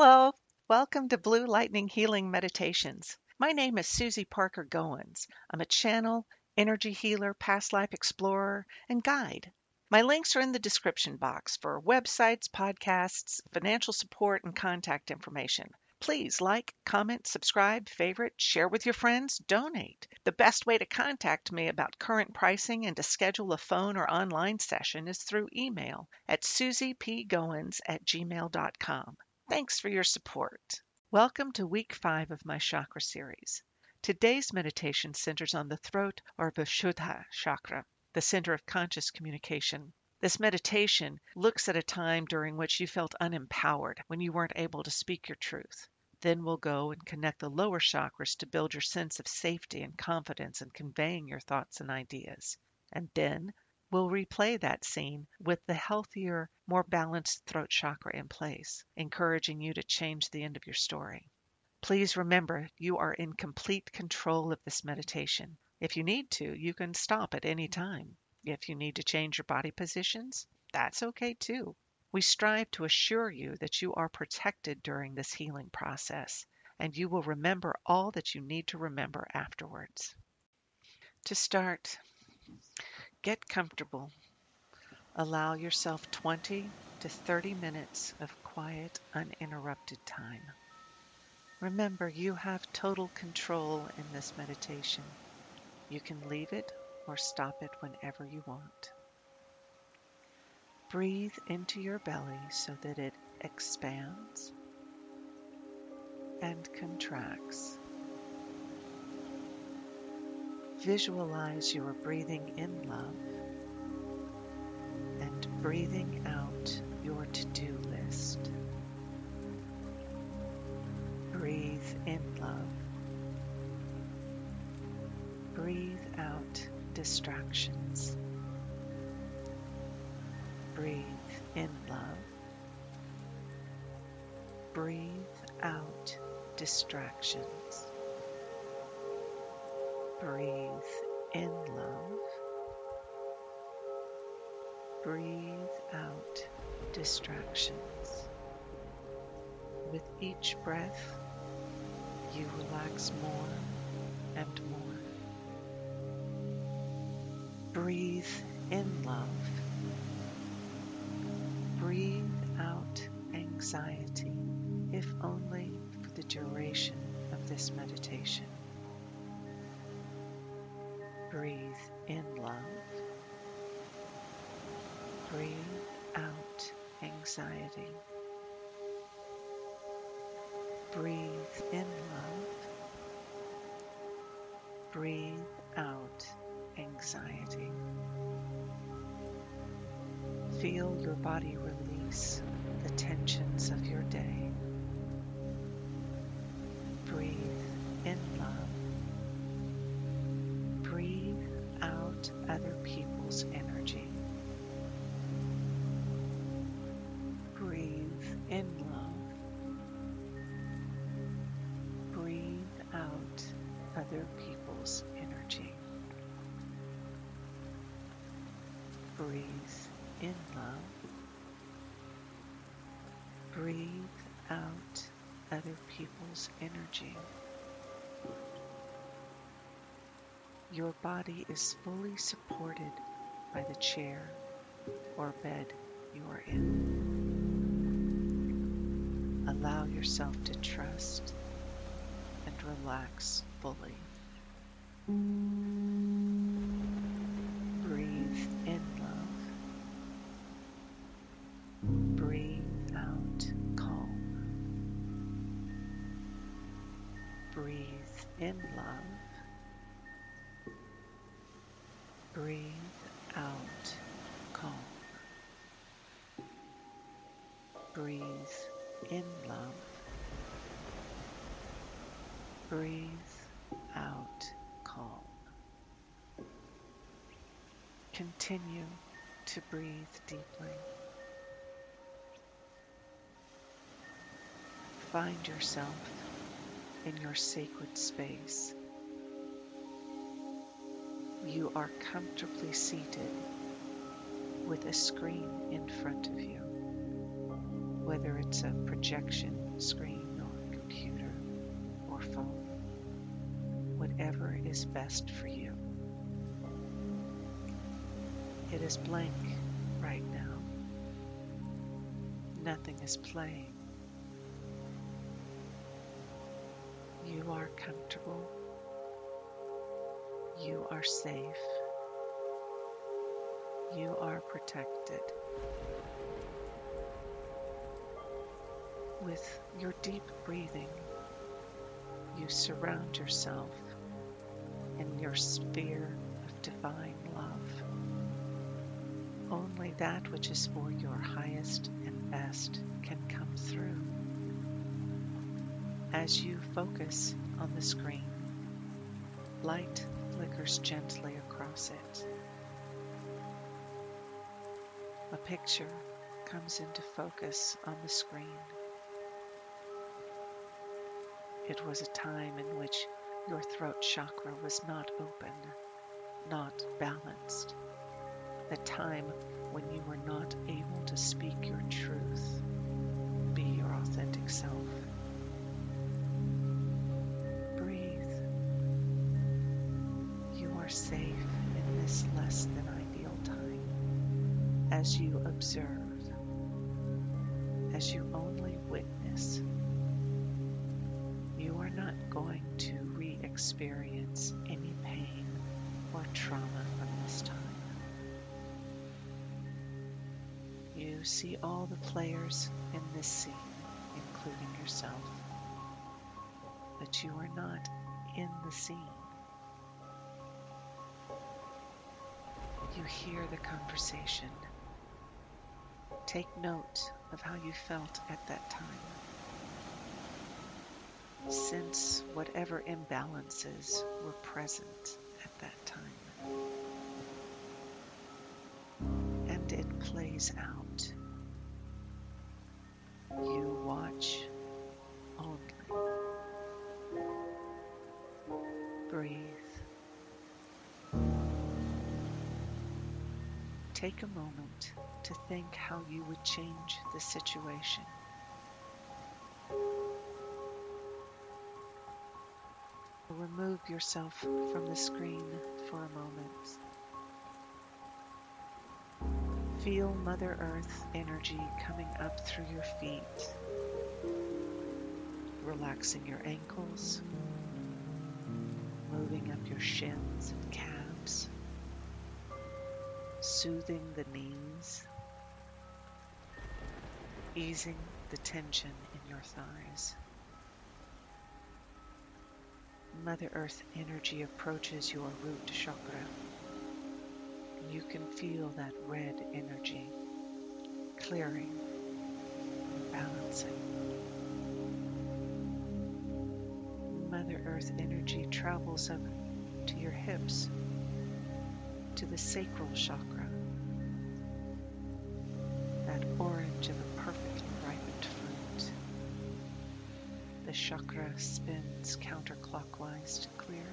Hello, welcome to Blue Lightning Healing Meditations. My name is Susie Parker Goins. I'm a channel, energy healer, past life explorer, and guide. My links are in the description box for websites, podcasts, financial support, and contact information. Please like, comment, subscribe, favorite, share with your friends, donate. The best way to contact me about current pricing and to schedule a phone or online session is through email at susiepgoins at gmail.com. Thanks for your support. Welcome to week five of my chakra series. Today's meditation centers on the throat or Vishuddha chakra, the center of conscious communication. This meditation looks at a time during which you felt unempowered when you weren't able to speak your truth. Then we'll go and connect the lower chakras to build your sense of safety and confidence in conveying your thoughts and ideas. And then we'll replay that scene with the healthier, more balanced throat chakra in place, encouraging you to change the end of your story. Please remember you are in complete control of this meditation. If you need to, you can stop at any time. If you need to change your body positions, that's okay too. We strive to assure you that you are protected during this healing process, and you will remember all that you need to remember afterwards. To start, get comfortable. Allow yourself 20 to 30 minutes of quiet, uninterrupted time. Remember, you have total control in this meditation. You can leave it or stop it whenever you want. Breathe into your belly so that it expands and contracts. Visualize you are breathing in love and breathing out your to do list. Breathe in love. Breathe out distractions. Breathe in love. Breathe out distractions. Breathe in love. Breathe out distractions. With each breath, you relax more and more. Breathe in love. Breathe out anxiety, if only for the duration of this meditation. Breathe in love. Breathe out anxiety. Breathe in love. Breathe out anxiety. Feel your body release the tensions of your day. Out other people's energy. Breathe in love. Breathe out other people's energy. Breathe in love. Breathe out other people's energy. Your body is fully supported by the chair or bed you are in. Allow yourself to trust and relax fully. Breathe in love. Breathe out calm. Breathe in love. Breathe out calm. Breathe in love. Breathe out calm. Continue to breathe deeply. Find yourself in your sacred space. You are comfortably seated with a screen in front of you, whether it's a projection screen or computer or phone, whatever is best for you. It is blank right now. Nothing is playing. You are comfortable. You are safe. You are protected. With your deep breathing, you surround yourself in your sphere of divine love. Only that which is for your highest and best can come through. As you focus on the screen, light flickers gently across it. A picture comes into focus on the screen. It was a time in which your throat chakra was not open, not balanced. A time when you were not able to speak your truth, be your authentic self. Are safe in this less than ideal time as you observe, as you only witness you are not going to re experience any pain or trauma from this time. You see all the players in this scene, including yourself, but you are not in the scene. You hear the conversation. Take note of how you felt at that time sense whatever imbalances were present at that time. And it plays out. You watch only. Breathe. Take a moment to think how you would change the situation. Remove yourself from the screen for a moment. Feel Mother Earth energy coming up through your feet, relaxing your ankles, moving up your shins and calves, soothing the knees, easing the tension in your thighs. Mother Earth energy approaches your root chakra. You can feel that red energy clearing and balancing. Mother Earth energy travels up to your hips, to the sacral chakra, that orange of a perfect ripened fruit. the chakra spins counterclockwise to clear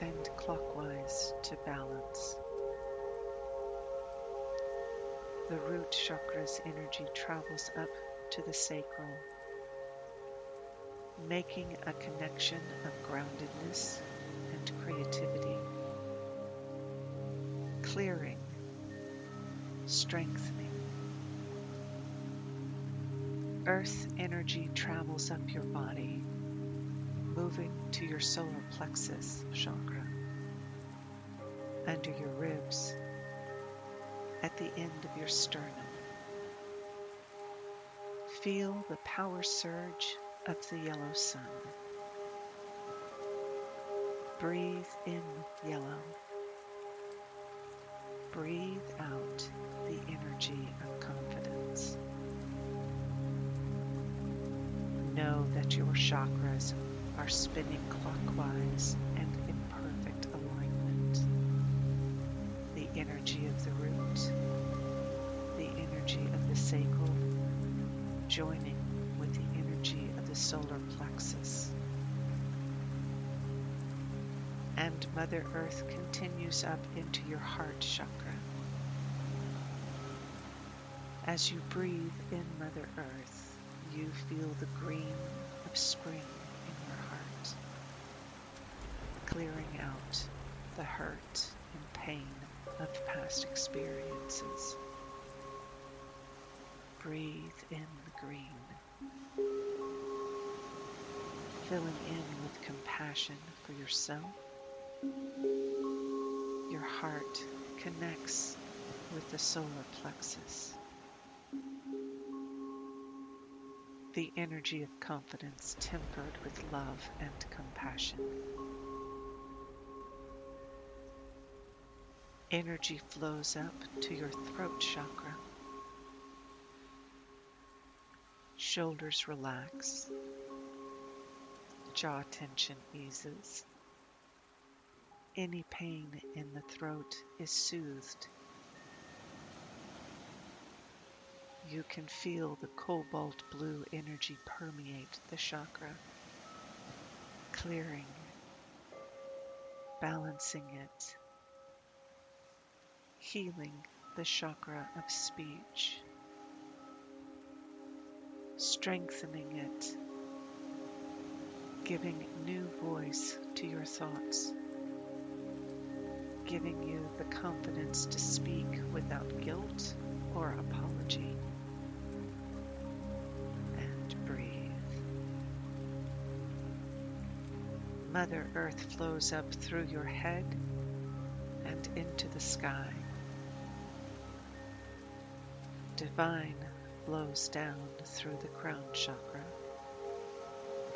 and clockwise to balance. The root chakra's energy travels up to the sacral, making a connection of groundedness creativity, clearing, strengthening Earth energy travels up your body, moving to your solar plexus chakra, under your ribs, at the end of your sternum. Feel the power surge of the yellow sun. Breathe in yellow. Breathe out the energy of confidence. know that your chakras are spinning clockwise and in perfect alignment. The energy of the root, the energy of the sacral, joining with the energy of the solar plexus. And Mother Earth continues up into your heart chakra. As you breathe in Mother Earth, you feel the green of spring in your heart, clearing out the hurt and pain of past experiences. Breathe in the green, filling in with compassion for yourself. Your heart connects with the solar plexus. The energy of confidence tempered with love and compassion. Energy flows up to your throat chakra. Shoulders relax. Jaw tension eases. Any pain in the throat is soothed. You can feel the cobalt blue energy permeate the chakra, clearing, balancing it healing the chakra of speech, strengthening it, giving new voice to your thoughts, giving you the confidence to speak without guilt or apology. And breathe. Mother Earth flows up through your head and into the sky divine flows down through the crown chakra,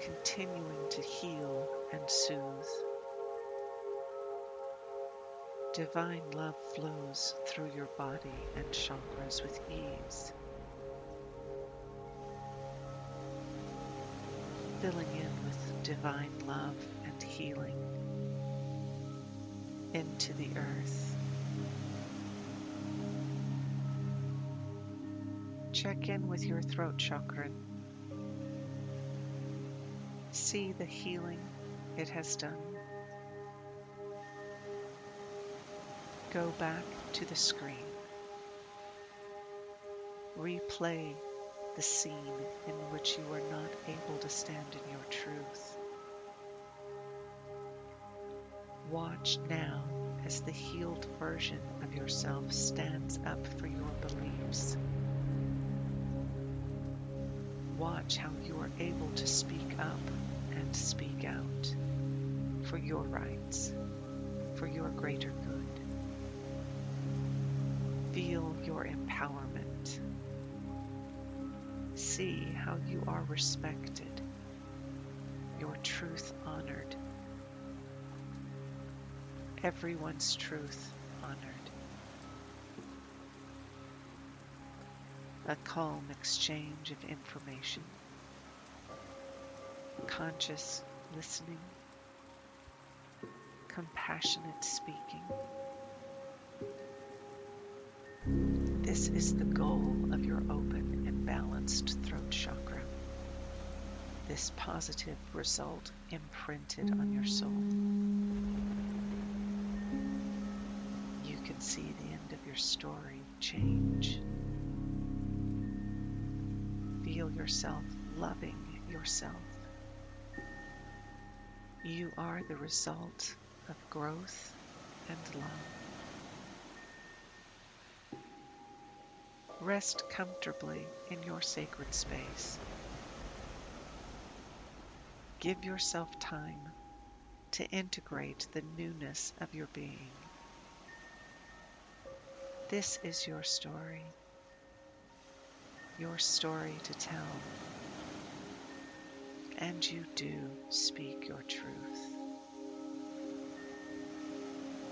continuing to heal and soothe. Divine love flows through your body and chakras with ease, filling in with divine love and healing into the earth. Check in with your throat chakra. See the healing it has done. Go back to the screen. Replay the scene in which you were not able to stand in your truth. Watch now as the healed version of yourself stands up for your beliefs watch how you are able to speak up and speak out for your rights, for your greater good. Feel your empowerment. See how you are respected, your truth honored, everyone's truth honored. a calm exchange of information, conscious listening, compassionate speaking. This is the goal of your open and balanced throat chakra. This positive result imprinted on your soul. You can see the end of your story change feel yourself loving yourself. You are the result of growth and love. Rest comfortably in your sacred space. Give yourself time to integrate the newness of your being. This is your story your story to tell. And you do speak your truth.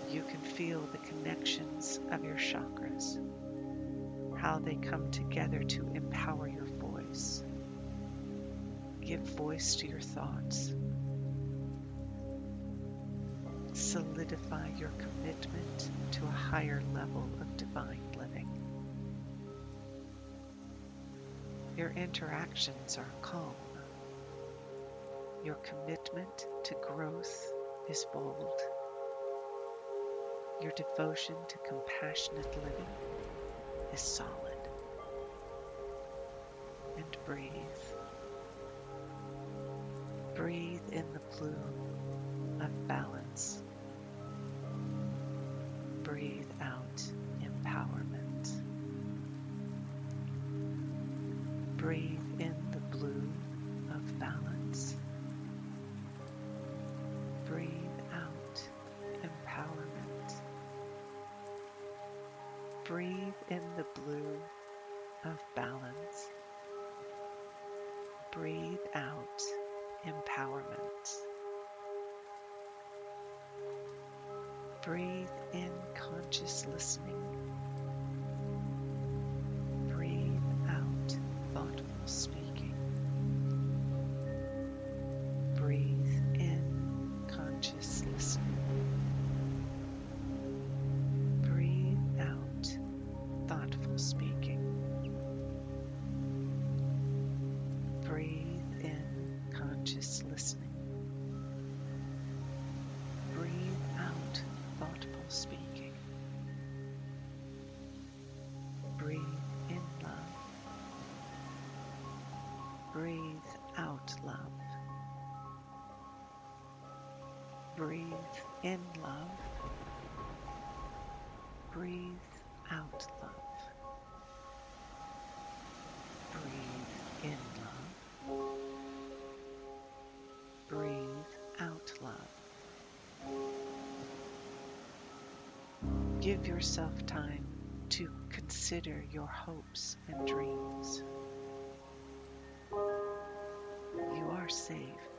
You can feel the connections of your chakras, how they come together to empower your voice. Give voice to your thoughts. Solidify your commitment to a higher level of divine living. Your interactions are calm. Your commitment to growth is bold. Your devotion to compassionate living is solid. And breathe. Breathe in the blue of balance. Breathe out empowerment. Breathe Breathe in the blue of balance. Breathe out empowerment. Breathe in conscious listening. Breathe out thoughtful speaking. Breathe in love. Breathe out love. Breathe in love. Breathe out love. Give yourself time to consider your hopes and dreams. You are safe.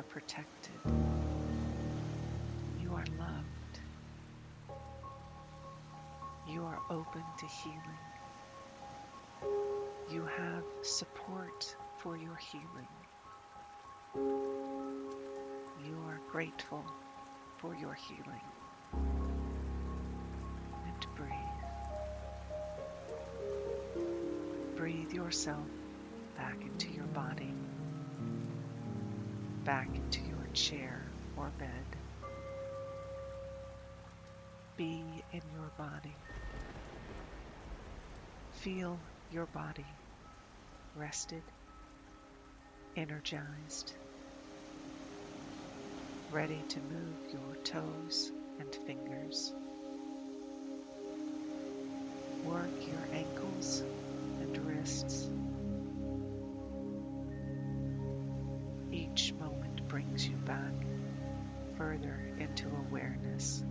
Are protected. You are loved. You are open to healing. You have support for your healing. You are grateful for your healing. And breathe. Breathe yourself back into your body, back into your chair or bed. Be in your body. Feel your body rested, energized, ready to move your toes and fingers. Work your ankles and wrists. Brings you back further into awareness.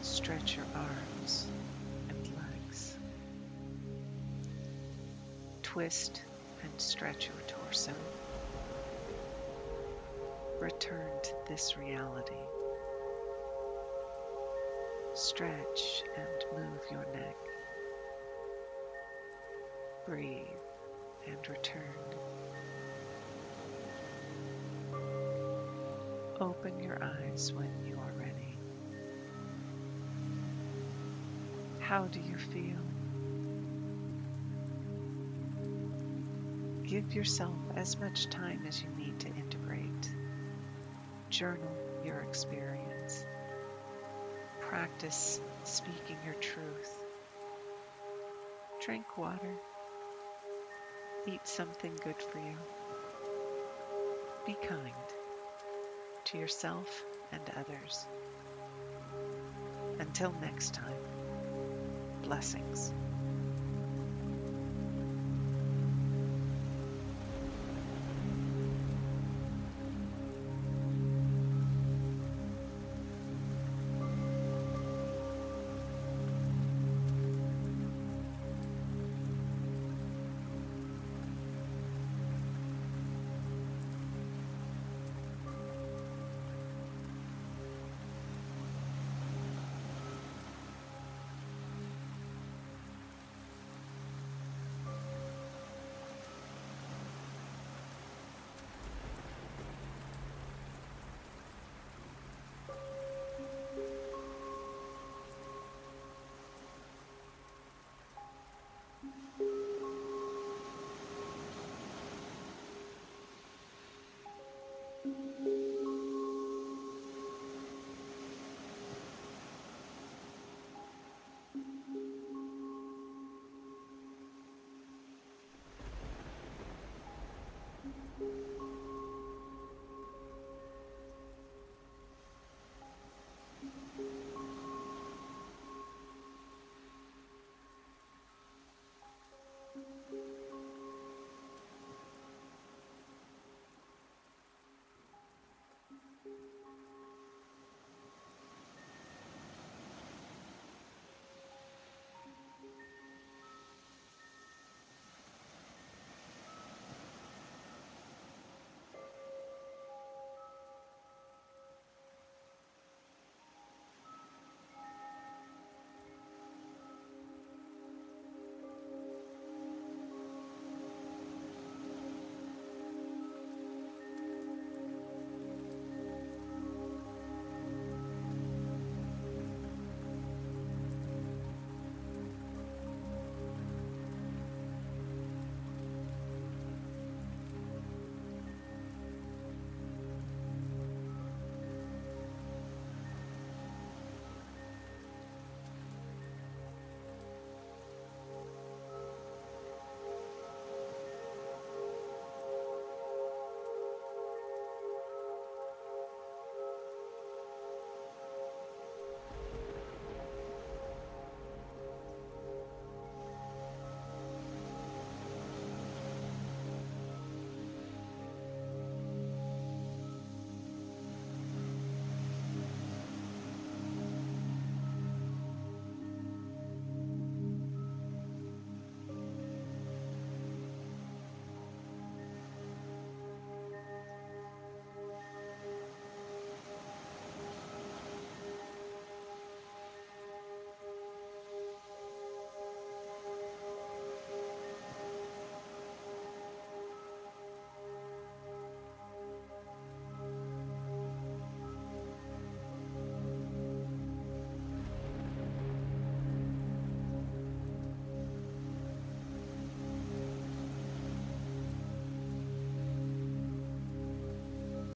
Stretch your arms and legs. Twist and stretch your torso. Return to this reality. Stretch and move your neck. Breathe and return. Open your eyes when you are ready. How do you feel? Give yourself as much time as you need to integrate. Journal your experience. Practice speaking your truth. Drink water. Eat something good for you. Be kind to yourself and others. Until next time, blessings.